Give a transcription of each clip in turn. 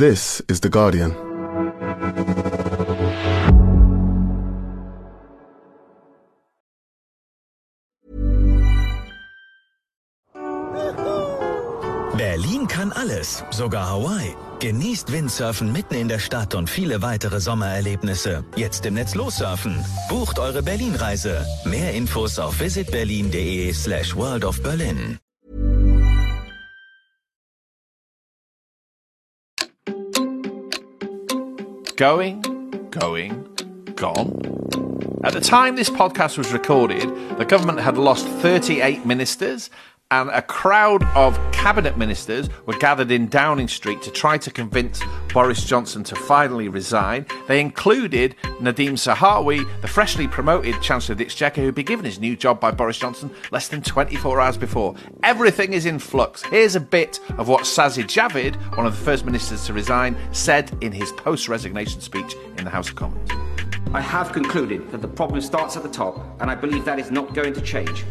This is The Guardian. Berlin kann alles, sogar Hawaii. Genießt Windsurfen mitten in der Stadt und viele weitere Sommererlebnisse. Jetzt im Netz lossurfen. Bucht eure Berlin-Reise. Mehr Infos auf visitberlin.de slash world of Berlin. Going, going, gone. At the time this podcast was recorded, the government had lost 38 ministers and a crowd of cabinet ministers were gathered in Downing Street to try to convince Boris Johnson to finally resign. They included Nadhim Zahawi, the freshly promoted Chancellor of the Exchequer, who'd been given his new job by Boris Johnson less than 24 hours before. Everything is in flux. Here's a bit of what Sajid Javid, one of the first ministers to resign, said in his post resignation speech in the House of Commons. I have concluded that the problem starts at the top, and I believe that is not going to change.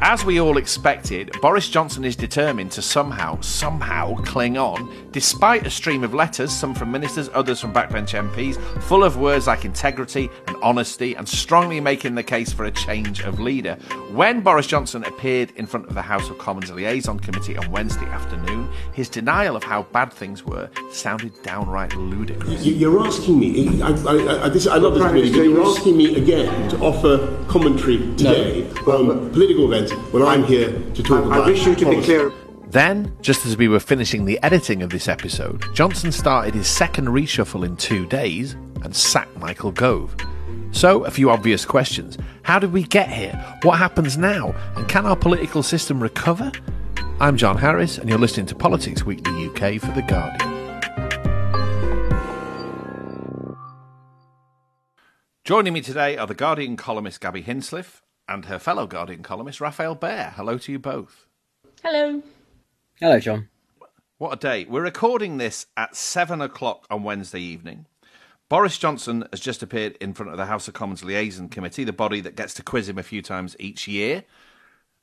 As we all expected, Boris Johnson is determined to somehow, somehow cling on, despite a stream of letters, some from ministers, others from backbench MPs, full of words like integrity and honesty, and strongly making the case for a change of leader. When Boris Johnson appeared in front of the House of Commons Liaison Committee on Wednesday afternoon, his denial of how bad things were sounded downright ludicrous. You're asking me, I, I, I, this, I love this committee, but you're asking me again to offer commentary today on political events when I'm here to talk about I wish you to be clear. Then, just as we were finishing the editing of this episode, Johnson started his second reshuffle in two days and sacked Michael Gove. So, a few obvious questions. How did we get here? What happens now? And can our political system recover? I'm John Harris, and you're listening to Politics Weekly UK for The Guardian. Joining me today are The Guardian columnist Gaby Hinsliff and her fellow Guardian columnist Rafael Behr. Hello to you both. Hello. Hello, John. What a day. We're recording this at seven o'clock on Wednesday evening. Boris Johnson has just appeared in front of the House of Commons Liaison Committee, the body that gets to quiz him a few times each year.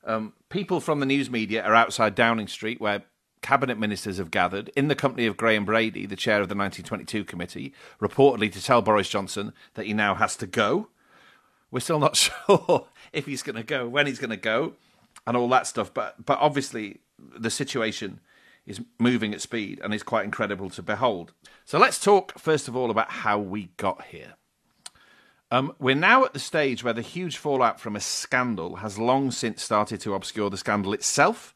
Um, people from the news media are outside Downing Street, where cabinet ministers have gathered, in the company of Graham Brady, the chair of the 1922 committee, reportedly to tell Boris Johnson that he now has to go. We're still not sure if he's going to go, when he's going to go, and all that stuff. But but obviously the situation is moving at speed and is quite incredible to behold. So let's talk first of all about how we got here. Um, we're now at the stage where the huge fallout from a scandal has long since started to obscure the scandal itself.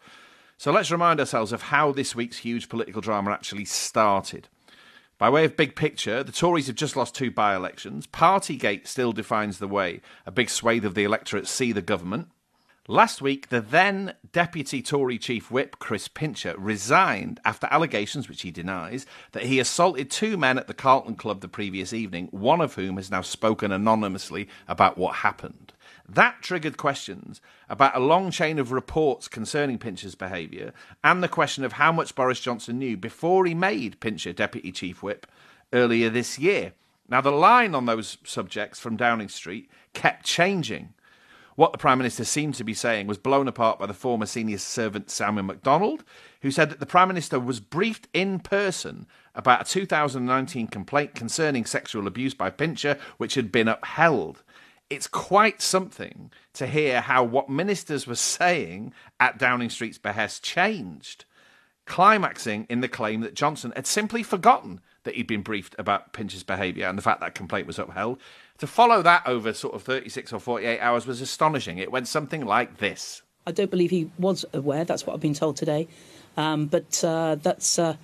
So let's remind ourselves of how this week's huge political drama actually started. By way of big picture, the Tories have just lost two by elections. Partygate still defines the way a big swathe of the electorate see the government. Last week, the then Deputy Tory Chief Whip, Chris Pincher, resigned after allegations, which he denies, that he assaulted two men at the Carlton Club the previous evening, one of whom has now spoken anonymously about what happened. That triggered questions about a long chain of reports concerning Pincher's behaviour and the question of how much Boris Johnson knew before he made Pincher Deputy Chief Whip earlier this year. Now, the line on those subjects from Downing Street kept changing. What the Prime Minister seemed to be saying was blown apart by the former senior servant Samuel MacDonald, who said that the Prime Minister was briefed in person about a 2019 complaint concerning sexual abuse by Pincher, which had been upheld. It's quite something to hear how what ministers were saying at Downing Street's behest changed, climaxing in the claim that Johnson had simply forgotten that he'd been briefed about Pincher's behaviour and the fact that complaint was upheld. To follow that over sort of 36 or 48 hours was astonishing. It went something like this. I don't believe he was aware. That's what I've been told today. Um, but uh, that's uh,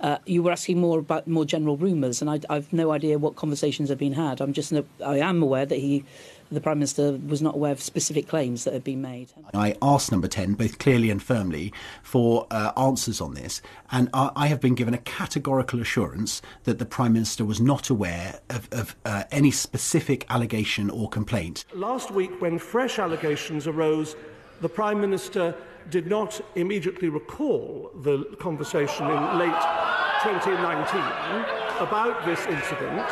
uh, you were asking more about more general rumours, and I, I've no idea what conversations have been had. I'm just I am aware that he, the prime minister, was not aware of specific claims that had been made. I asked number 10, both clearly and firmly, for uh, answers on this, and I, I have been given a categorical assurance that the Prime Minister was not aware of, of uh, any specific allegation or complaint. Last week, when fresh allegations arose, the Prime Minister did not immediately recall the conversation in late 2019 about this incident.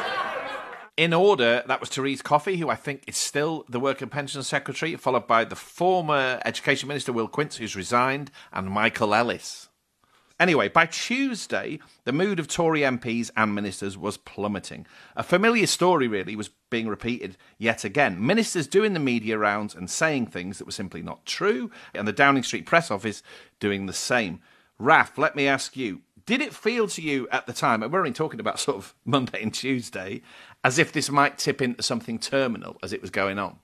In order, that was Therese Coffey, who I think is still the Work and Pension Secretary, followed by the former Education Minister Will Quince, who's resigned, and Michael Ellis. Anyway, by Tuesday, the mood of Tory MPs and ministers was plummeting. A familiar story, really, was being repeated yet again. Ministers doing the media rounds and saying things that were simply not true, and the Downing Street press office doing the same. Raf, let me ask you, did it feel to you at the time, and we're only talking about sort of Monday and Tuesday, as if this might tip into something terminal as it was going on?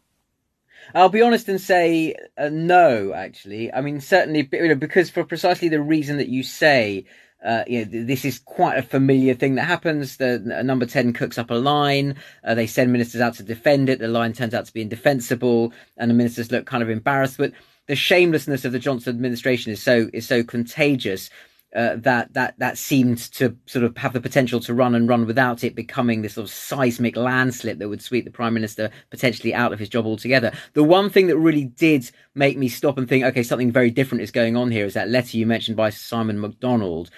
I'll be honest and say uh, no. Actually, I mean certainly you know, because for precisely the reason that you say. Uh, you know, this is quite a familiar thing that happens. The number 10 cooks up a line. Uh, they send ministers out to defend it. The line turns out to be indefensible and the ministers look kind of embarrassed. But the shamelessness of the Johnson administration is so, is so contagious uh, that that that seemed to sort of have the potential to run and run without it becoming this sort of seismic landslip that would sweep the prime minister potentially out of his job altogether. The one thing that really did make me stop and think, okay, something very different is going on here, is that letter you mentioned by Simon Macdonald,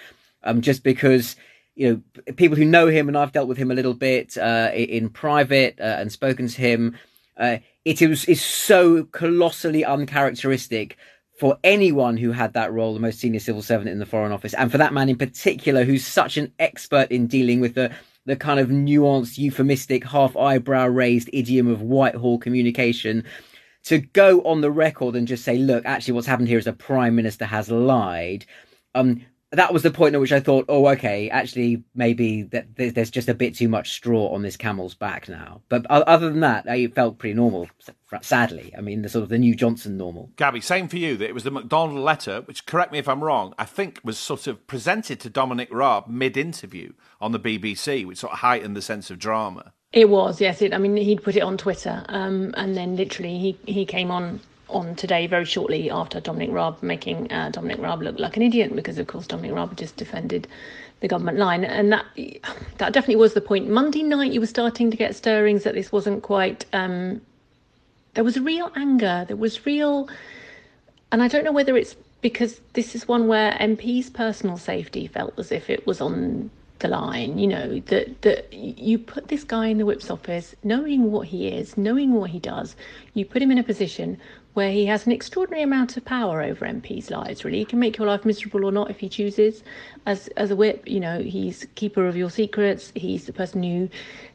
um, just because you know people who know him and I've dealt with him a little bit uh, in private uh, and spoken to him. Uh, it is is so colossally uncharacteristic for anyone who had that role, the most senior civil servant in the Foreign Office, and for that man in particular, who's such an expert in dealing with the the kind of nuanced, euphemistic, half eyebrow raised idiom of Whitehall communication, to go on the record and just say, look, actually, what's happened here is a prime minister has lied. Um, that was the point at which I thought, oh, okay, actually, maybe that there's just a bit too much straw on this camel's back now. But other than that, it felt pretty normal. Sadly, I mean, the sort of the new Johnson normal. Gaby, same for you. That it was the McDonald letter, which, correct me if I'm wrong, I think was sort of presented to Dominic Raab mid-interview on the BBC, which sort of heightened the sense of drama. It was, yes. It, I mean, he'd put it on Twitter, um, and then literally he he came on on today very shortly after Dominic Raab making uh, Dominic Raab look like an idiot because of course Dominic Raab just defended the government line. And that that definitely was the point. Monday night you were starting to get stirrings that this wasn't quite um, there was real anger, there was real and I don't know whether it's because this is one where MP's personal safety felt as if it was on the line, you know, that that you put this guy in the whip's office, knowing what he is, knowing what he does, you put him in a position where he has an extraordinary amount of power over MPs' lives. Really, he can make your life miserable or not if he chooses. As as a whip, you know, he's keeper of your secrets. He's the person who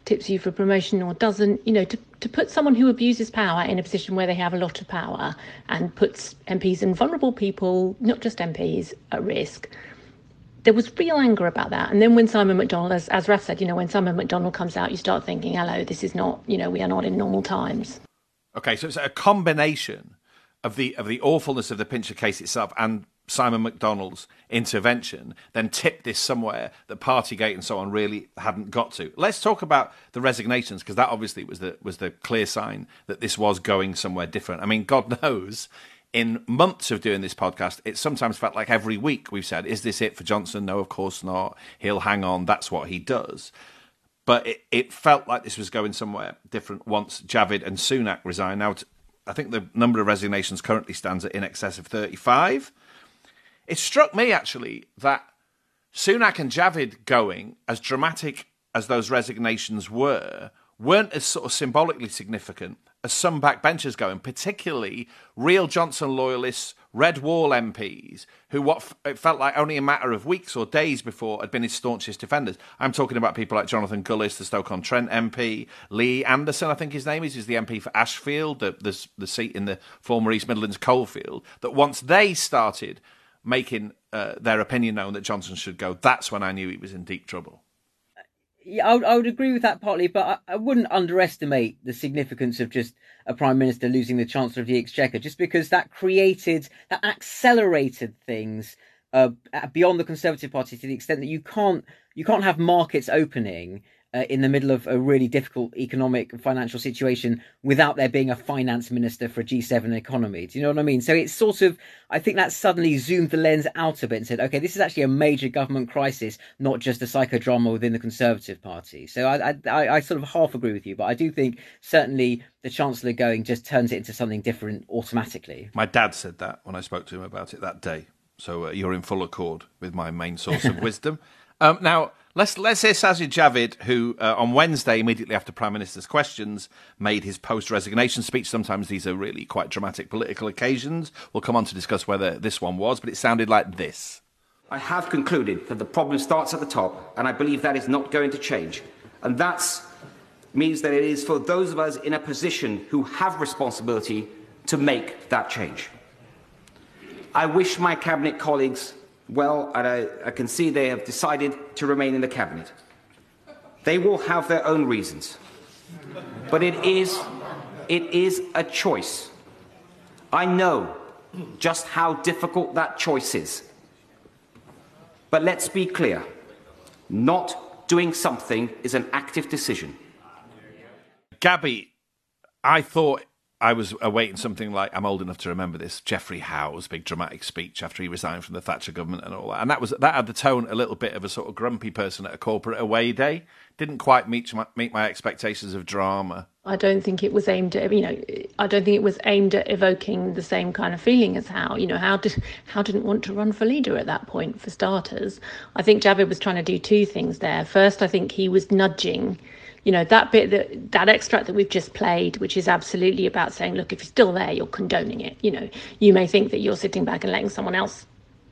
tips you for promotion or doesn't. You know, to to put someone who abuses power in a position where they have a lot of power and puts MPs and vulnerable people, not just MPs, at risk. There was real anger about that. And then when Simon Macdonald, as, as Raf said, you know, when Simon Macdonald comes out, you start thinking, hello, this is not, you know, we are not in normal times. Okay, so it's a combination of the of the awfulness of the Pincher case itself and Simon Macdonald's intervention, then tipped this somewhere that Partygate and so on really hadn't got to. Let's talk about the resignations because that obviously was the was the clear sign that this was going somewhere different. I mean, God knows. In months of doing this podcast, it sometimes felt like every week we've said, "Is this it for Johnson?" No, of course not. He'll hang on. That's what he does. But it, it felt like this was going somewhere different once Javid and Sunak resigned. Now, I think the number of resignations currently stands at in excess of 35. It struck me, actually, that Sunak and Javid going, as dramatic as those resignations were, weren't as sort of symbolically significant as some backbenchers going, particularly real Johnson loyalists, Red Wall MPs, who what it felt like only a matter of weeks or days before had been his staunchest defenders. I'm talking about people like Jonathan Gullis, the Stoke-on-Trent MP, Lee Anderson, I think his name is, is the MP for Ashfield, the, the, the seat in the former East Midlands coalfield, that once they started making uh, their opinion known that Johnson should go, that's when I knew he was in deep trouble. Yeah, I would, I would agree with that partly, but I, I, wouldn't underestimate the significance of just a prime minister losing the chancellor of the exchequer, just because that created, that accelerated things uh, beyond the Conservative Party to the extent that you can't you can't have markets opening uh, in the middle of a really difficult economic and financial situation without there being a finance minister for a G7 economy. Do you know what I mean? So it's sort of, I think that suddenly zoomed the lens out a bit and said, okay, this is actually a major government crisis, not just a psychodrama within the Conservative Party. So I, I, I sort of half agree with you, but I do think certainly the Chancellor going just turns it into something different automatically. My dad said that when I spoke to him about it that day. So uh, you're in full accord with my main source of wisdom. Um, now, let's let's hear Sajid Javid, who uh, on Wednesday, immediately after Prime Minister's questions, made his post-resignation speech. Sometimes these are really quite dramatic political occasions. We'll come on to discuss whether this one was, but it sounded like this. I have concluded that the problem starts at the top, and I believe that is not going to change. And that means that it is for those of us in a position who have responsibility to make that change. I wish my cabinet colleagues well, I, I can see they have decided to remain in the cabinet. They will have their own reasons. But it is, it is a choice. I know just how difficult that choice is. But let's be clear not doing something is an active decision. Gaby, I thought I was awaiting something like I'm old enough to remember this Geoffrey Howe's big dramatic speech after he resigned from the Thatcher government and all that, and that was that had the tone a little bit of a sort of grumpy person at a corporate away day. Didn't quite meet my, meet my expectations of drama. I don't think it was aimed at you know I don't think it was aimed at evoking the same kind of feeling as Howe. You know Howe did Howe didn't want to run for leader at that point for starters. I think Javid was trying to do two things there. First, I think he was nudging you know that bit that that extract that we've just played which is absolutely about saying look if you're still there you're condoning it. You know you may think that you're sitting back and letting someone else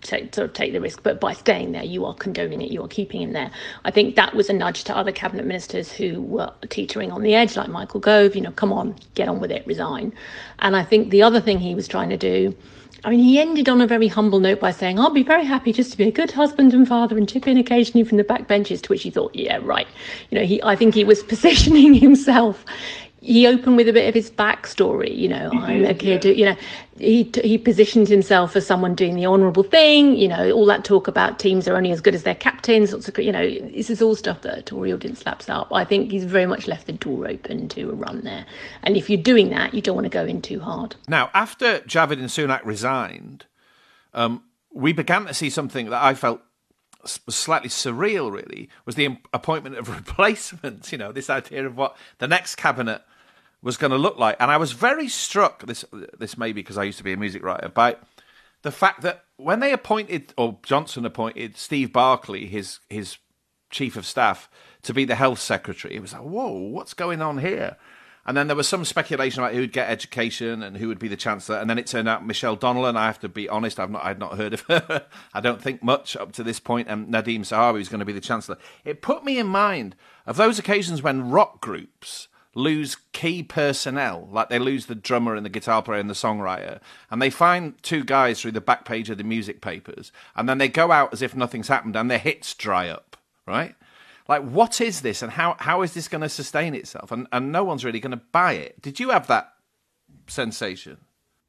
take, sort of take the risk but by staying there you are condoning it you are keeping him there. I think that was a nudge to other cabinet ministers who were teetering on the edge like michael gove you know come on get on with it resign. And i think the other thing he was trying to do I mean, he ended on a very humble note by saying, I'll be very happy just to be a good husband and father and chip in occasionally from the back benches, to which he thought, yeah, right. You know, he, I think he was positioning himself he opened with a bit of his backstory. You know, I'm a kid. You know, he he positioned himself as someone doing the honourable thing. You know, all that talk about teams are only as good as their captains. You know, this is all stuff that a Tory audience slaps up. I think he's very much left the door open to a run there. And if you're doing that, you don't want to go in too hard. Now, after Javid and Sunak resigned, um, we began to see something that I felt was slightly surreal. Really, was the appointment of replacements. You know, this idea of what the next cabinet was going to look like. And I was very struck. This this may be because I used to be a music writer by the fact that when they appointed or Johnson appointed Steve Barclay, his his chief of staff, to be the health secretary, it was like, whoa, what's going on here? And then there was some speculation about who would get education and who would be the chancellor. And then it turned out Michelle Donelan. I have to be honest, I've not, I'd not heard of her. I don't think much up to this point. And Nadhim Zahawi was going to be the chancellor. It put me in mind of those occasions when rock groups lose key personnel, like they lose the drummer and the guitar player and the songwriter, and they find two guys through the back page of the music papers, and then they go out as if nothing's happened, and their hits dry up, right? Like, what is this, and how how is this going to sustain itself? And and no one's really going to buy it. Did you have that sensation?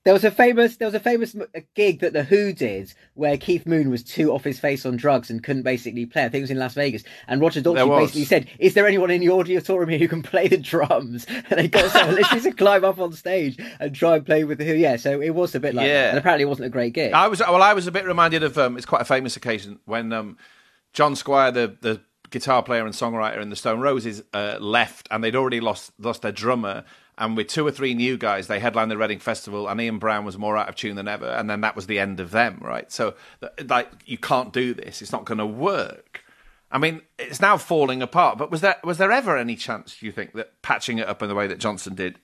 There was a famous there was a famous gig that the Who did where Keith Moon was too off his face on drugs and couldn't basically play. I think it was in Las Vegas, and Roger Daltrey basically said, "Is there anyone in the auditorium here who can play the drums?" And they got someone literally to climb up on stage and try and play with the Who. Yeah, so it was a bit like, yeah. That. and apparently it wasn't a great gig. I was well, I was a bit reminded of um, it's quite a famous occasion when um, John Squire, the the guitar player and songwriter in the Stone Roses, uh, left, and they'd already lost lost their drummer and with two or three new guys, they headlined the Reading Festival, and Ian Brown was more out of tune than ever, and then that was the end of them, right? So, like, you can't do this; it's not going to work. I mean, it's now falling apart. But was there was there ever any chance, do you think, that patching it up in the way that Johnson did,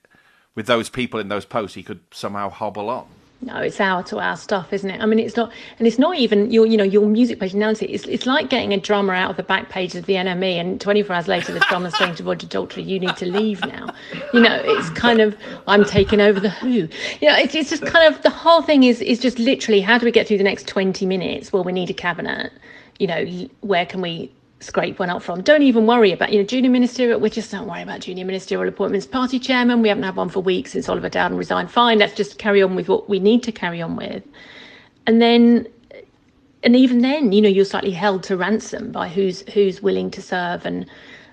with those people in those posts, he could somehow hobble on? No, it's our to our stuff, isn't it? I mean, it's not, and it's not even your, you know, your music analysis. It's, it's like getting a drummer out of the back page of the NME, and 24 hours later, the drummer's saying to Roger Daltrey, "You need to leave now." You know, it's kind of I'm taking over the Who. You know, it's, it's just kind of the whole thing is is just literally how do we get through the next 20 minutes? Well, we need a cabinet. You know, where can we scrape one up from. Don't even worry about, you know, junior ministerial, we just don't worry about junior ministerial appointments. Party chairman, we haven't had one for weeks since Oliver Dowden resigned. Fine, let's just carry on with what we need to carry on with. And then and even then, you know, you're slightly held to ransom by who's who's willing to serve and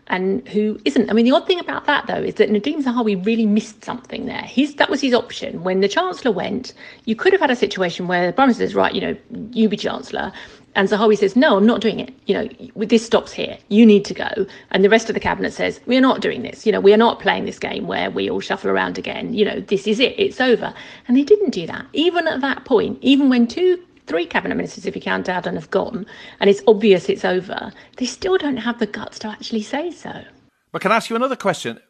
and who isn't. I mean, the odd thing about that though is that Nadhim Zahawi really missed something there. His that was his option when the Chancellor went. You could have had a situation where the Prime right, you know, you be Chancellor, and Zahawi says, no, I'm not doing it. You know, this stops here. You need to go. And the rest of the cabinet says, we are not doing this. You know, we are not playing this game where we all shuffle around again. You know, this is it. It's over. And they didn't do that. Even at that point, even when two three cabinet ministers, if you count Dowden, have gone, and it's obvious it's over, they still don't have the guts to actually say so. But can I ask you another question?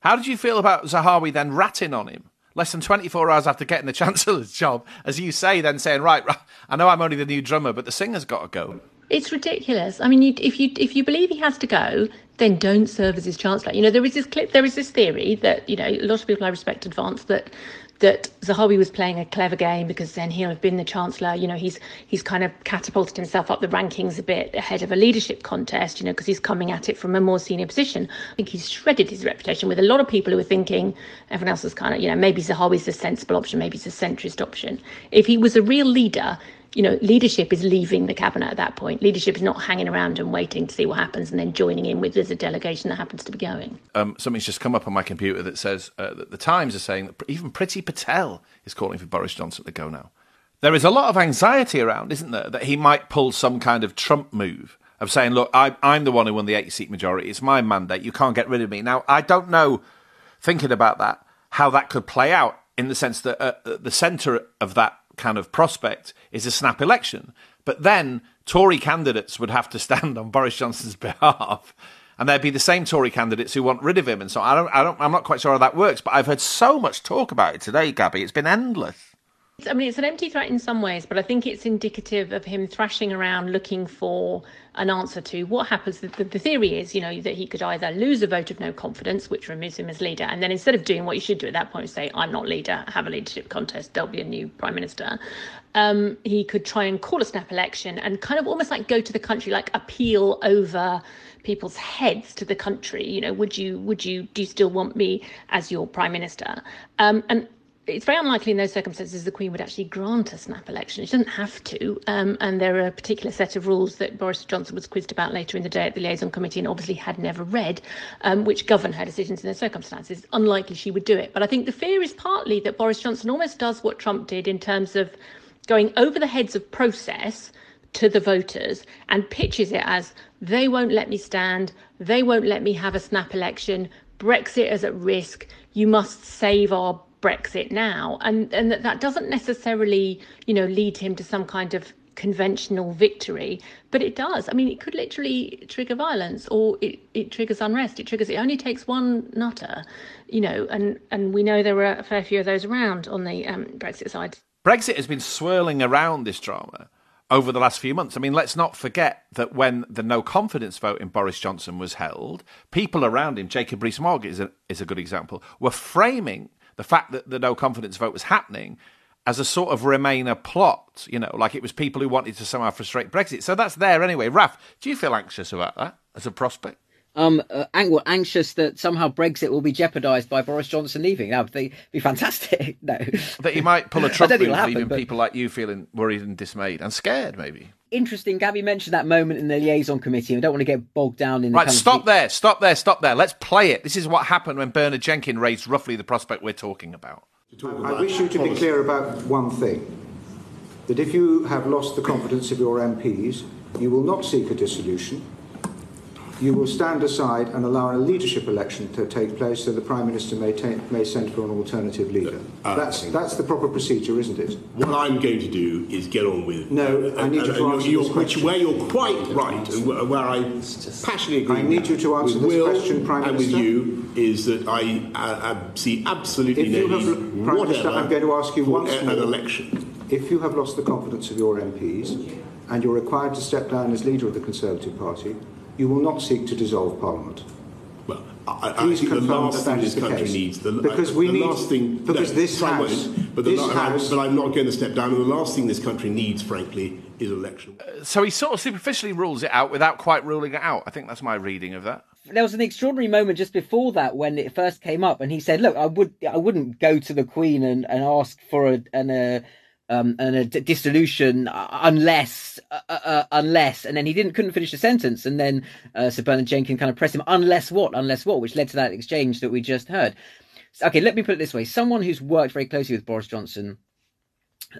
How did you feel about Zahawi then ratting on him? Less than 24 hours after getting the Chancellor's job, as you say, then saying, right, I know I'm only the new drummer, but the singer's got to go. It's ridiculous. I mean, you, if you if you believe he has to go, then don't serve as his chancellor. You know, there is this clip, there is this theory that you know a lot of people I respect advance that that Zahawi was playing a clever game because then he'll have been the chancellor. You know, he's he's kind of catapulted himself up the rankings a bit ahead of a leadership contest. You know, because he's coming at it from a more senior position. I think he's shredded his reputation with a lot of people who are thinking everyone else is kind of you know maybe Zahawi's the sensible option, maybe it's a centrist option. If he was a real leader, you know, leadership is leaving the cabinet at that point. Leadership is not hanging around and waiting to see what happens and then joining in with there's a delegation that happens to be going. Um, something's just come up on my computer that says uh, that the Times are saying that even Priti Patel is calling for Boris Johnson to go now. There is a lot of anxiety around, isn't there, that he might pull some kind of Trump move of saying, "Look, I, I'm the one who won the 80 seat majority. It's my mandate. You can't get rid of me." Now, I don't know. Thinking about that, how that could play out in the sense that uh, the centre of that kind of prospect is a snap election. But then Tory candidates would have to stand on Boris Johnson's behalf. And there'd be the same Tory candidates who want rid of him, and so I don't, I don't, I'm not quite sure how that works. But I've heard so much talk about it today, Gaby. It's been endless. I mean, it's an empty threat in some ways, but I think it's indicative of him thrashing around looking for an answer to what happens. The, the, the, theory is, you know, that he could either lose a vote of no confidence, which removes him as leader, and then instead of doing what you should do at that point, say, I'm not leader, have a leadership contest, there'll be a new prime minister. Um, he could try and call a snap election and kind of almost like go to the country, like appeal over people's heads to the country. You know, would you, would you, do you still want me as your prime minister? Um, and it's very unlikely in those circumstances the Queen would actually grant a snap election. She doesn't have to, um, and there are a particular set of rules that Boris Johnson was quizzed about later in the day at the liaison committee and obviously had never read, um, which govern her decisions in those circumstances. Unlikely she would do it. But I think the fear is partly that Boris Johnson almost does what Trump did in terms of going over the heads of process to the voters and pitches it as they won't let me stand, they won't let me have a snap election, Brexit is at risk, you must save our Brexit now, and and that, that doesn't necessarily, you know, lead him to some kind of conventional victory, but it does. I mean, it could literally trigger violence, or it, it triggers unrest. It triggers. It only takes one nutter, you know, and and we know there were a fair few of those around on the um, Brexit side. Brexit has been swirling around this drama over the last few months. I mean, let's not forget that when the no confidence vote in Boris Johnson was held, people around him, Jacob Rees-Mogg is a, is a good example, were framing the fact that the no confidence vote was happening as a sort of Remainer plot, you know, like it was people who wanted to somehow frustrate Brexit. So that's there anyway. Raf, do you feel anxious about that as a prospect? Um, uh, anxious that somehow Brexit will be jeopardised by Boris Johnson leaving. That would be, be fantastic. no, that he might pull a Trump move, leaving but... people like you feeling worried and dismayed and scared, maybe. Interesting. Gaby mentioned that moment in the liaison committee. I don't want to get bogged down in. The right, stop there, stop there, stop there. Let's play it. This is what happened when Bernard Jenkin raised roughly the prospect we're talking about. I wish you to be clear about one thing: that if you have lost the confidence of your MPs, you will not seek a dissolution you will stand aside and allow a leadership election to take place so the Prime Minister may, ta- may send for an alternative leader. Uh, that's, that's the proper procedure, isn't it? What I'm going to do is get on with. No, uh, I need you to answer you're, this question. Where you're quite right, and where, where I passionately agree I need you to answer with this Will question, Prime and Minister. with you, is that I uh, see absolutely if no you have, need Prime Minister, I'm going to ask you once an more. election. If you have lost the confidence of your MPs and you're required to step down as leader of the Conservative Party, you will not seek to dissolve Parliament. Well, I, I think the last thing this country case. needs, the, because I, we the need, last thing, because no, this house, but, this the, house, but I'm not going to step down. And the last thing this country needs, frankly, is election. Uh, so he sort of superficially rules it out without quite ruling it out. I think that's my reading of that. There was an extraordinary moment just before that when it first came up, and he said, "Look, I would, I wouldn't go to the Queen and, and ask for a, an, a um, and a d- dissolution uh, unless uh, uh, uh, unless and then he didn't couldn't finish the sentence and then uh, Sir Bernard Jenkin kind of pressed him unless what unless what which led to that exchange that we just heard. Okay, let me put it this way: someone who's worked very closely with Boris Johnson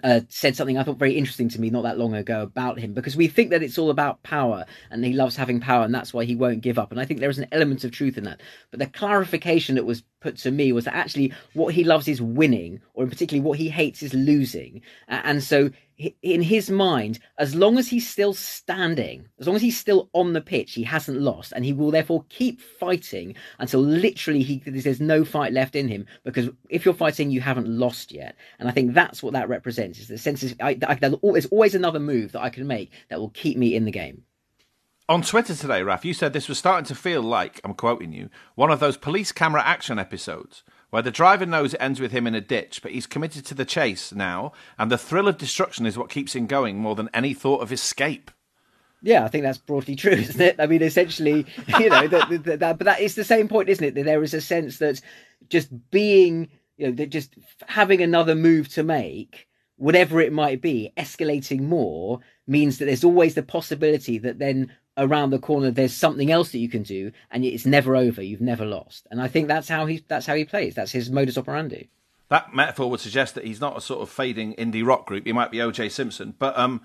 uh, said something I thought very interesting to me not that long ago about him because we think that it's all about power and he loves having power and that's why he won't give up. And I think there is an element of truth in that. But the clarification that was put to me was that actually what he loves is winning, or in particularly what he hates is losing. And so in his mind, as long as he's still standing, as long as he's still on the pitch, he hasn't lost, and he will therefore keep fighting until literally he there's no fight left in him. Because if you're fighting, you haven't lost yet, and I think that's what that represents. Is the sense is I, I, there's always another move that I can make that will keep me in the game. On Twitter today, Raf, you said this was starting to feel like, I'm quoting you, one of those police camera action episodes where the driver knows it ends with him in a ditch, but he's committed to the chase now, and the thrill of destruction is what keeps him going more than any thought of escape. Yeah, I think that's broadly true, isn't it? I mean, essentially, you know, that, that, that, but that is the same point, isn't it? That there is a sense that just being, you know, that just having another move to make, whatever it might be, escalating more means that there's always the possibility that then around the corner there's something else that you can do and it's never over. You've never lost. And i think that's how he that's how he plays. That's his modus operandi. That metaphor would suggest that he's not a sort of fading indie rock group. He might be oj simpson. But um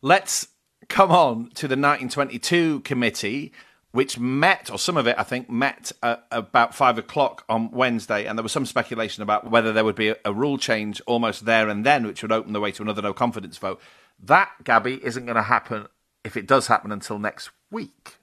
let's come on to the 1922 committee which met, or some of it, I think, met about five o'clock on Wednesday, and there was some speculation about whether there would be a, rule change almost there and then, which would open the way to another no confidence vote. That, Gaby, isn't going to happen if it does happen until next week?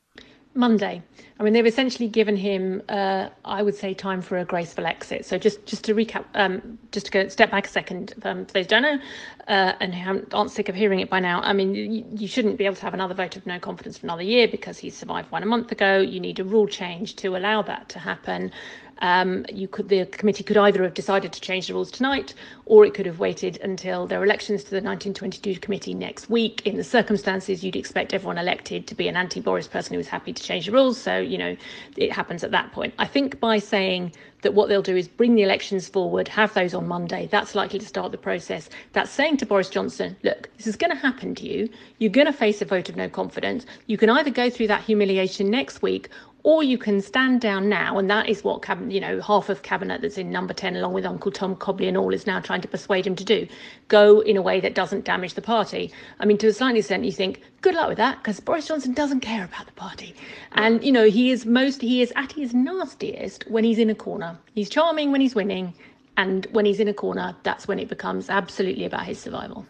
Monday. I mean, they've essentially given him, uh, I would say, time for a graceful exit. So just just to recap, um, just to go step back a second, um, for those who don't know, uh, and who aren't sick of hearing it by now, I mean, you, you, shouldn't be able to have another vote of no confidence for another year because he survived one a month ago. You need a rule change to allow that to happen. Um, you could the committee could either have decided to change the rules tonight, or it could have waited until there are elections to the 1922 committee next week. In the circumstances, you'd expect everyone elected to be an anti-Boris person who is happy to change the rules. So you know it happens at that point. I think by saying that what they'll do is bring the elections forward, have those on Monday. That's likely to start the process. That's saying to Boris Johnson, look, this is going to happen to you. You're going to face a vote of no confidence. You can either go through that humiliation next week or you can stand down now, and that is what you know half of cabinet that's in number ten, along with Uncle Tom Cobley and all, is now trying to persuade him to do. Go in a way that doesn't damage the party. I mean, to a certain extent, you think good luck with that because Boris Johnson doesn't care about the party, and you know he is most he is at his nastiest when he's in a corner. He's charming when he's winning, and when he's in a corner, that's when it becomes absolutely about his survival.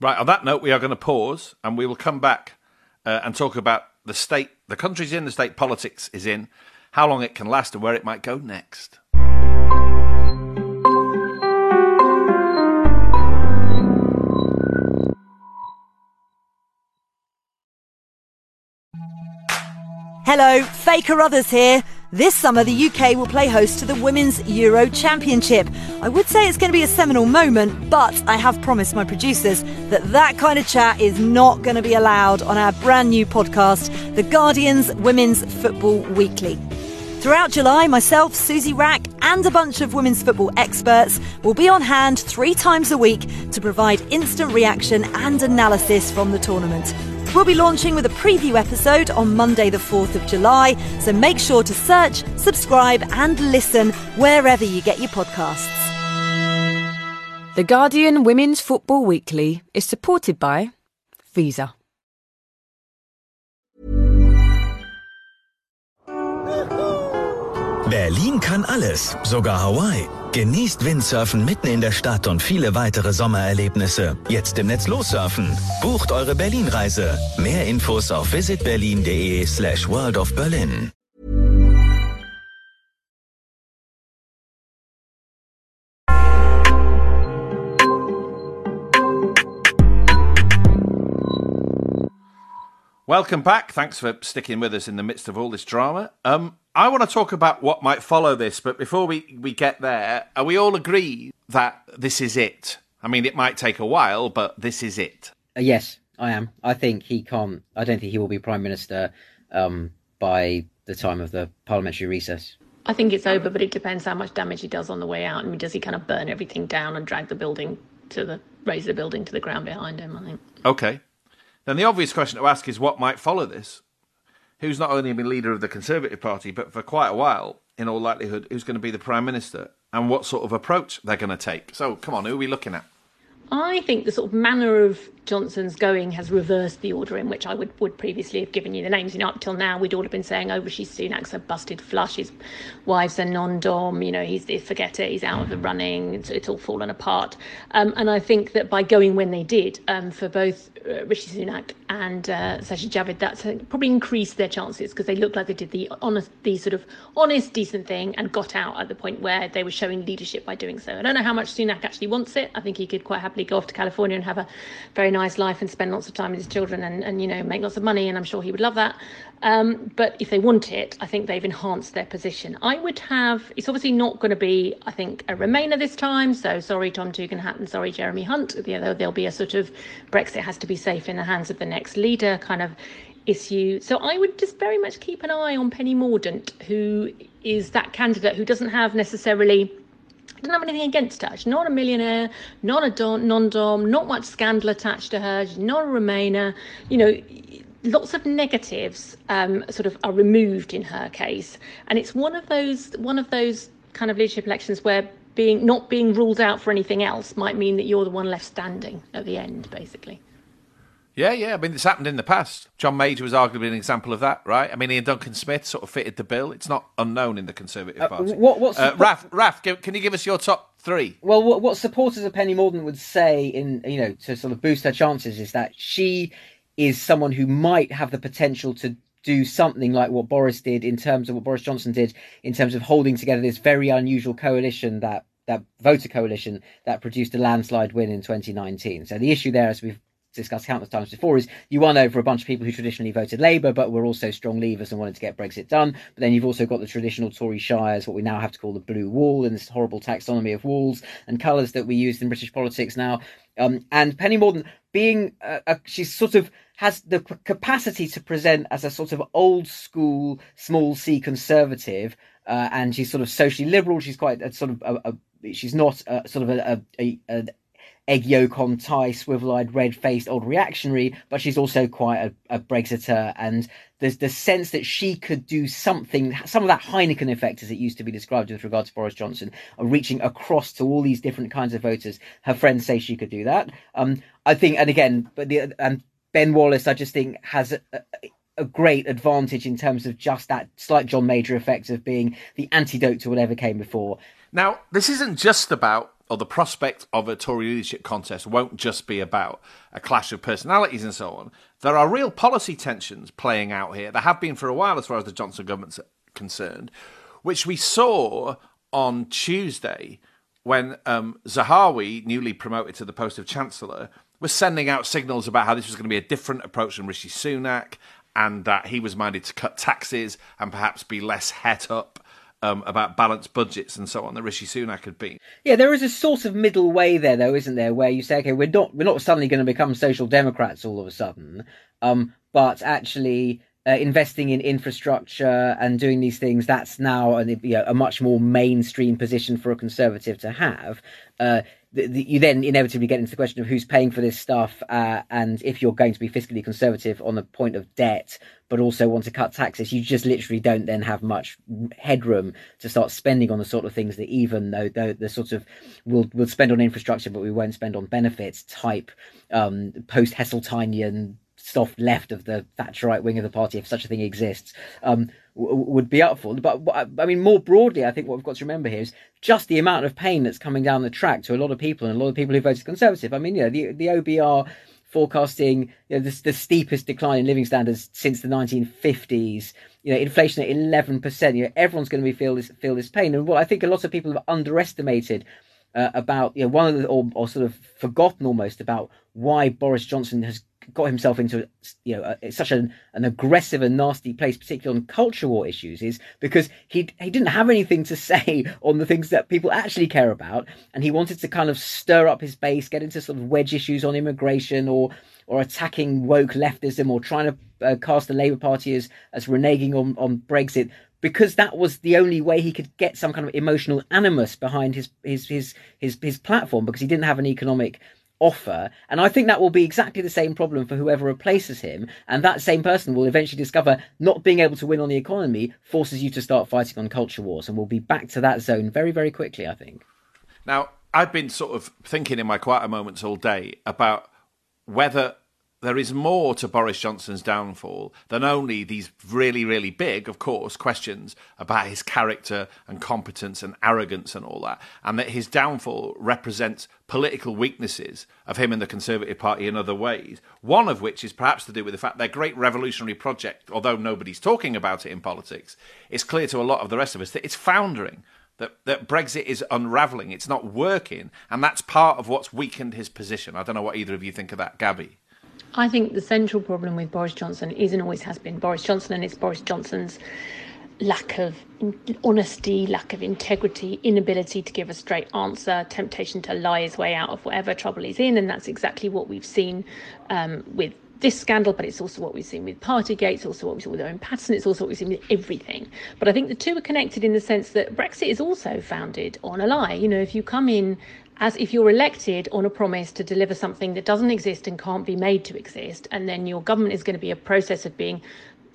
Right. On that note, we are going to pause, and we will come back uh, and talk about the state, the country's in, the state politics is in, how long it can last, and where it might go next. Hello, Faye Carruthers here. This summer, the UK will play host to the Women's Euro Championship. I would say it's going to be a seminal moment, but I have promised my producers that that kind of chat is not going to be allowed on our brand new podcast, The Guardian's Women's Football Weekly. Throughout July, myself, Suzy Wrack, and a bunch of women's football experts will be on hand three times a week to provide instant reaction and analysis from the tournament. We'll be launching with a preview episode on Monday, the 4th of July, so make sure to search, subscribe, and listen wherever you get your podcasts. The Guardian Women's Football Weekly is supported by Visa. Berlin kann alles, sogar Hawaii. Genießt Windsurfen mitten in der Stadt und viele weitere Sommererlebnisse. Jetzt im Netz lossurfen. Bucht eure Berlin-Reise. Mehr Infos auf visitberlin.de slash world of Berlin. Welcome back. Thanks for sticking with us in the midst of all this drama. Um, I want to talk about what might follow this, but before we, we get there, are we all agree that this is it? I mean, it might take a while, but this is it. Uh, yes, I am. I think he can't. I don't think he will be prime minister um, by the time of the parliamentary recess. I think it's over, but it depends how much damage he does on the way out. I mean, does he kind of burn everything down and drag the building to the raise the building to the ground behind him? I think. Okay. Then the obvious question to ask is what might follow this who's not only been leader of the Conservative Party, but for quite a while, in all likelihood, who's going to be the Prime Minister and what sort of approach they're going to take. So, come on, who are we looking at? I think the sort of manner of Johnson's going has reversed the order in which I would, would previously have given you the names. You know, up till now, we'd all have been saying, oh, Rishi Sunak's a busted flush, his wife's a non-dom, you know, he's, forget it, he's out of the running, it's, it's all fallen apart. Um, and I think that by going when they did, um, for both uh, Rishi Sunak and uh, Javid, that's uh, probably increased their chances because they looked like they did the honest, the sort of honest, decent thing and got out at the point where they were showing leadership by doing so. I don't know how much Sunak actually wants it. I think he could quite happily go off to California and have a very nice life and spend lots of time with his children and, and you know make lots of money and I'm sure he would love that. Um, but if they want it, I think they've enhanced their position. I would have. It's obviously not going to be, I think, a Remainer this time. So sorry, Tom Tugendhat, sorry, Jeremy Hunt. There'll, there'll be a sort of Brexit has to be safe in the hands of the next leader kind of issue. So I would just very much keep an eye on Penny Mordaunt, who is that candidate who doesn't have necessarily doesn't have anything against her. She's not a millionaire, not a non-dom, not much scandal attached to her. She's not a Remainer. You know, lots of negatives um, sort of are removed in her case, and it's one of those one of those kind of leadership elections where being not being ruled out for anything else might mean that you're the one left standing at the end, basically. Yeah, yeah. I mean, it's happened in the past. John Major was arguably an example of that, right? I mean, Iain Duncan Smith sort of fitted the bill. It's not unknown in the Conservative uh, Party. What, what's uh, Raf, Raf, can you give us your top three? Well, what, what supporters of Penny Mordaunt would say, in you know, to sort of boost her chances, is that she is someone who might have the potential to do something like what Boris did in terms of what Boris Johnson did in terms of holding together this very unusual coalition that that voter coalition that produced a landslide win in 2019. So the issue there, as we've discussed countless times before, is you won over a bunch of people who traditionally voted Labour, but were also strong leavers and wanted to get Brexit done. But then you've also got the traditional Tory shires, what we now have to call the blue wall, and this horrible taxonomy of walls and colours that we use in British politics now. Um, and Penny Mordaunt being, uh, she's sort of has the capacity to present as a sort of old school small c conservative, uh, and she's sort of socially liberal. She's quite a, sort of a, a she's not a, sort of a, a, a, egg yolk on tie, swivel eyed, red faced old reactionary, but she's also quite a, a Brexiter. And there's the sense that she could do something, some of that Heineken effect, as it used to be described with regard to Boris Johnson, of reaching across to all these different kinds of voters. Her friends say she could do that. Um, I think, and again, but the, and Ben Wallace, I just think, has a, a great advantage in terms of just that slight John Major effect of being the antidote to whatever came before. Now, this isn't just about or the prospect of a Tory leadership contest won't just be about a clash of personalities and so on. There are real policy tensions playing out here. There have been for a while, as far as the Johnson government's concerned, which we saw on Tuesday when um, Zahawi, newly promoted to the post of Chancellor, was sending out signals about how this was going to be a different approach from Rishi Sunak and that he was minded to cut taxes and perhaps be less het up um, about balanced budgets and so on that Rishi Sunak had been. Yeah, there is a sort of middle way there, though, isn't there? Where you say, okay, we're not we're not suddenly going to become social democrats all of a sudden, um, but actually. Uh, investing in infrastructure and doing these things that's now a, you know, a much more mainstream position for a conservative to have uh, the, the, you then inevitably get into the question of who's paying for this stuff, uh, and if you're going to be fiscally conservative on the point of debt, but also want to cut taxes, you just literally don't then have much headroom to start spending on the sort of things that even though the, the sort of we'll we'll spend on infrastructure, but we won't spend on benefits type um, post Heseltinian stuff left of the Thatcherite wing of the party, if such a thing exists, um, would be up for. But I mean, more broadly, I think what we've got to remember here is just the amount of pain that's coming down the track to a lot of people and a lot of people who voted Conservative. I mean, you know, the the OBR forecasting you know, the, the steepest decline in living standards since the 1950s. You know, inflation at 11%. You know, everyone's going to be feel this feel this pain. And what I think a lot of people have underestimated uh, about you know one of the or, or sort of forgotten almost about why Boris Johnson has got himself into you know a, such an, an aggressive and nasty place, particularly on culture war issues, is because he he didn't have anything to say on the things that people actually care about, and he wanted to kind of stir up his base, get into sort of wedge issues on immigration or or attacking woke leftism or trying to uh, cast the Labour Party as as reneging on on Brexit because that was the only way he could get some kind of emotional animus behind his his his his, his platform because he didn't have an economic offer. And I think that will be exactly the same problem for whoever replaces him. And that same person will eventually discover not being able to win on the economy forces you to start fighting on culture wars. And we'll be back to that zone very, very quickly, I think. Now, I've been sort of thinking in my quieter moments all day about whether there is more to Boris Johnson's downfall than only these really, really big, of course, questions about his character and competence and arrogance and all that, and that his downfall represents political weaknesses of him and the Conservative Party in other ways. One of which is perhaps to do with the fact their great revolutionary project, although nobody's talking about it in politics, is clear to a lot of the rest of us that it's foundering. That, that Brexit is unravelling, it's not working, and that's part of what's weakened his position. I don't know what either of you think of that, Gaby. I think the central problem with Boris Johnson is and always has been Boris Johnson and it's Boris Johnson's lack of honesty, lack of integrity, inability to give a straight answer, temptation to lie his way out of whatever trouble he's in. And that's exactly what we've seen um, with this scandal, but it's also what we've seen with Partygate, it's also what we saw with Owen Paterson, it's also what we've seen with everything. But I think the two are connected in the sense that Brexit is also founded on a lie. You know, if you come in as if you're elected on a promise to deliver something that doesn't exist and can't be made to exist, and then your government is going to be a process of being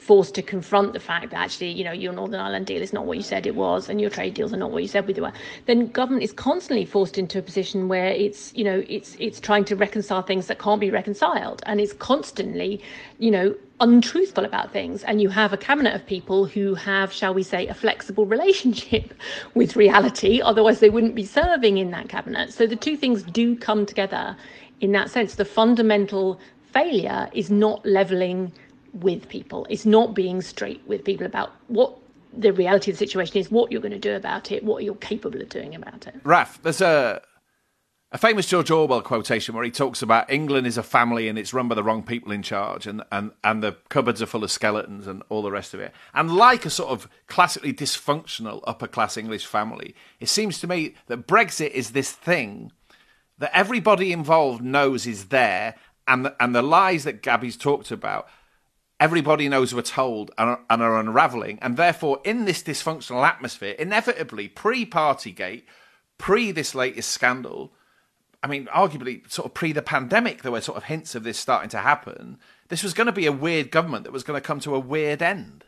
forced to confront the fact that actually, you know, your Northern Ireland deal is not what you said it was, and your trade deals are not what you said we were, then government is constantly forced into a position where it's, you know, it's it's trying to reconcile things that can't be reconciled, and it's constantly, you know, untruthful about things. And you have a cabinet of people who have shall we say a flexible relationship with reality otherwise they wouldn't be serving in that cabinet. So the two things do come together in that sense. The fundamental failure is not leveling with people it's not being straight with people about what the reality of the situation is what you're going to do about it what you're capable of doing about it Raf there's a a famous George Orwell quotation where he talks about England is a family and it's run by the wrong people in charge and, and, and the cupboards are full of skeletons and all the rest of it. And like a sort of classically dysfunctional upper class English family, it seems to me that Brexit is this thing that everybody involved knows is there and the, and the lies that Gaby's talked about everybody knows we're told and are, unraveling and therefore in this dysfunctional atmosphere inevitably pre-partygate pre this latest scandal I mean, arguably, sort of pre the pandemic, there were sort of hints of this starting to happen. This was going to be a weird government that was going to come to a weird end.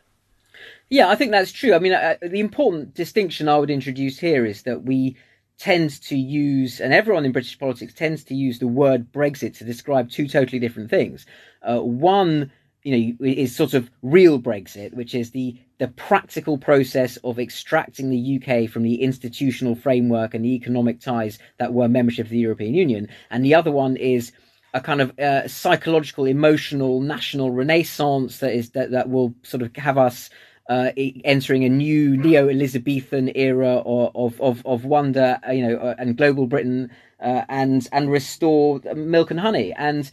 Yeah, I think that's true. I mean, uh, the important distinction I would introduce here is that we tend to use, and everyone in British politics tends to use the word Brexit to describe two totally different things. Uh, one, you know, is sort of real Brexit, which is the the practical process of extracting the UK from the institutional framework and the economic ties that were membership of the European Union. And the other one is a kind of uh, psychological, emotional, national renaissance that is that, that will sort of have us uh, entering a new neo-Elizabethan era of of of wonder, uh, you know, uh, and global Britain, uh, and and restore milk and honey. And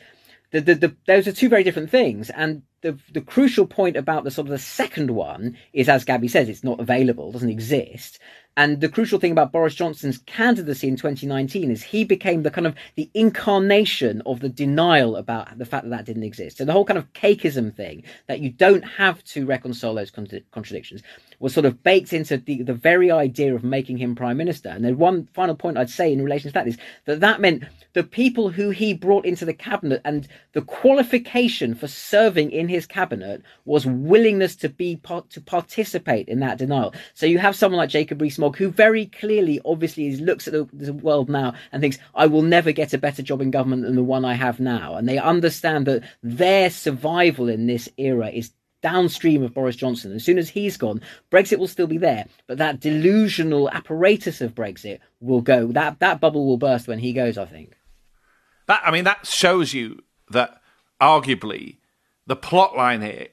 the, the, the, those are two very different things. And the, the crucial point about the sort of the second one is, as Gaby says, it's not available, doesn't exist. And the crucial thing about Boris Johnson's candidacy in 2019 is he became the kind of the incarnation of the denial about the fact that that didn't exist. So the whole kind of cakeism thing that you don't have to reconcile those contradictions was sort of baked into the, the very idea of making him prime minister. And then one final point I'd say in relation to that is that that meant the people who he brought into the cabinet and the qualification for serving in his cabinet was willingness to be to participate in that denial. So you have someone like Jacob Rees-Mogg who very clearly, obviously, is, looks at the, the world now and thinks, "I will never get a better job in government than the one I have now," and they understand that their survival in this era is downstream of Boris Johnson. As soon as he's gone, Brexit will still be there, but that delusional apparatus of Brexit will go. That that bubble will burst when he goes. I think. That I mean, that shows you that arguably the plot line here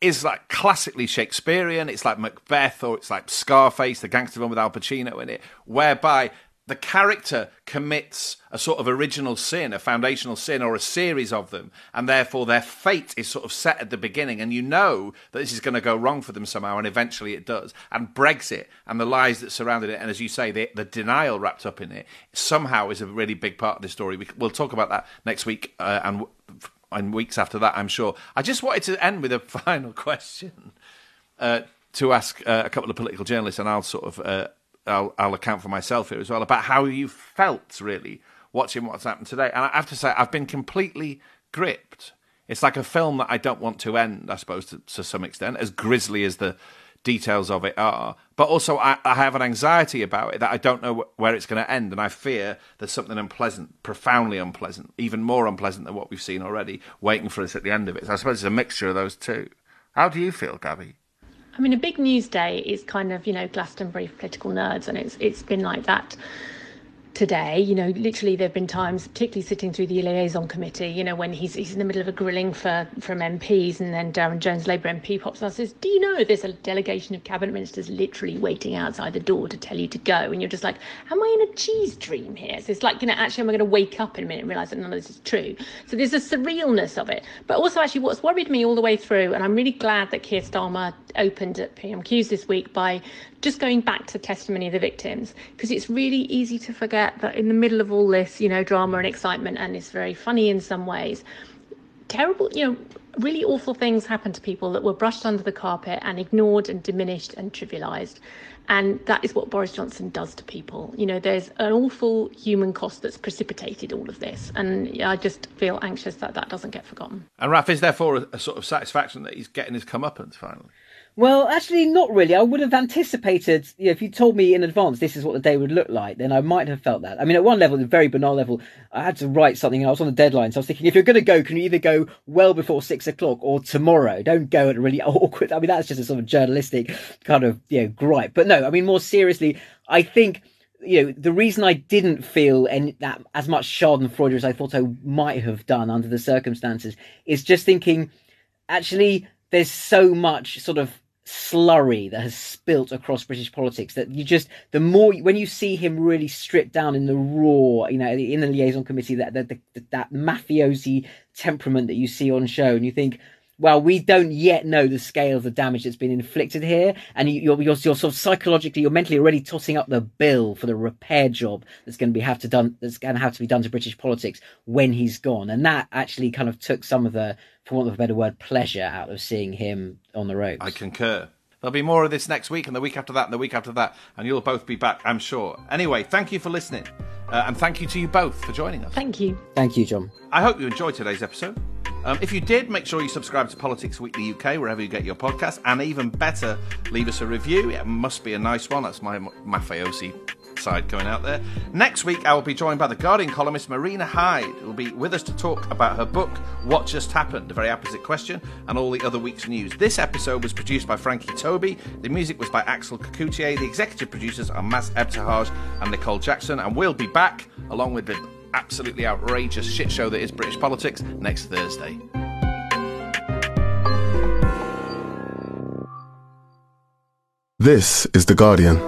is like classically Shakespearean. It's like Macbeth or it's like Scarface, the gangster film with Al Pacino in it, whereby the character commits a sort of original sin, a foundational sin, or a series of them, and therefore their fate is sort of set at the beginning, and you know that this is going to go wrong for them somehow, and eventually it does. And Brexit and the lies that surrounded it, and as you say, the, the denial wrapped up in it, somehow is a really big part of the story. We, will talk about that next week uh, and and weeks after that, I'm sure. I just wanted to end with a final question uh, to ask uh, a couple of political journalists, and I'll sort of uh, I'll, I'll account for myself here as well about how you felt really watching what's happened today. And I have to say, I've been completely gripped. It's like a film that I don't want to end, I suppose, to, to some extent, as grisly as the details of it are. But also, I, I have an anxiety about it that I don't know wh- where it's going to end, and I fear there's something unpleasant, profoundly unpleasant, even more unpleasant than what we've seen already, waiting for us at the end of it. So I suppose it's a mixture of those two. How do you feel, Gaby? I mean, a big news day is kind of, you know, Glastonbury for political nerds, and it's it's been like that today. You know, literally there have been times, particularly sitting through the liaison committee, you know, when he's he's in the middle of a grilling for from MPs, and then Darren Jones, Labour MP, pops up and says, "Do you know there's a delegation of cabinet ministers literally waiting outside the door to tell you to go?" And you're just like, "Am I in a cheese dream here?" So it's like, you know, actually, am I going to wake up in a minute and realise that none of this is true? So there's a surrealness of it, but also actually, what's worried me all the way through, and I'm really glad that Keir Starmer opened at PMQs this week by just going back to testimony of the victims because it's really easy to forget that in the middle of all this, you know, drama and excitement, and it's very funny in some ways, terrible, you know, really awful things happen to people that were brushed under the carpet and ignored and diminished and trivialized. And that is what Boris Johnson does to people. You know, there's an awful human cost that's precipitated all of this. And I just feel anxious that that doesn't get forgotten. And Raf, is therefore a, a sort of satisfaction that he's getting his comeuppance finally? Well, actually, not really. I would have anticipated, you know, if you told me in advance this is what the day would look like, then I might have felt that. I mean, at one level, the very banal level, I had to write something and I was on the deadline. So I was thinking, if you're going to go, can you either go well before six o'clock or tomorrow? Don't go at a really awkward. I mean, that's just a sort of journalistic kind of, you know, gripe. But no, I mean, more seriously, I think you know, the reason I didn't feel any, that as much Schadenfreude as I thought I might have done under the circumstances is just thinking, actually, there's so much sort of slurry that has spilt across British politics that you just the more when you see him really stripped down in the raw, you know, in the liaison committee that that that, that mafiosi temperament that you see on show, and you think. Well, we don't yet know the scale of the damage that's been inflicted here, and you, you're, you're, you're sort of psychologically, you're mentally already tossing up the bill for the repair job that's going to be have to done that's going to have to be done to British politics when he's gone, and that actually kind of took some of the for want of a better word, pleasure out of seeing him on the ropes. I concur. There'll be more of this next week, and the week after that, and the week after that, and you'll both be back, I'm sure. Anyway, thank you for listening, uh, and thank you to you both for joining us. Thank you. Thank you, John. I hope you enjoyed today's episode. Um, if you did, make sure you subscribe to Politics Weekly UK wherever you get your podcasts, and even better, leave us a review. It must be a nice one. That's my mafiosi side going out there. Next week, I will be joined by the Guardian columnist Marina Hyde, who will be with us to talk about her book, What Just Happened, a very opposite question, and all the other week's news. This episode was produced by Frankie Tobi. The music was by Axel Kacoutié. The executive producers are Mas Ebtehaj and Nicole Jackson, and we'll be back along with the absolutely outrageous shit show that is British politics next Thursday. This is The Guardian.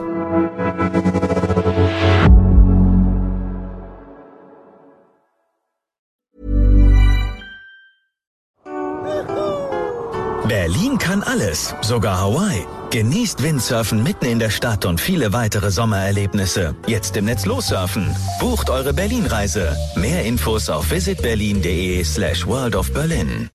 Berlin kann alles, sogar Hawaii. Genießt Windsurfen mitten in der Stadt und viele weitere Sommererlebnisse. Jetzt im Netz lossurfen. Bucht eure Berlin-Reise. Mehr Infos auf visitberlin.de slash world of Berlin.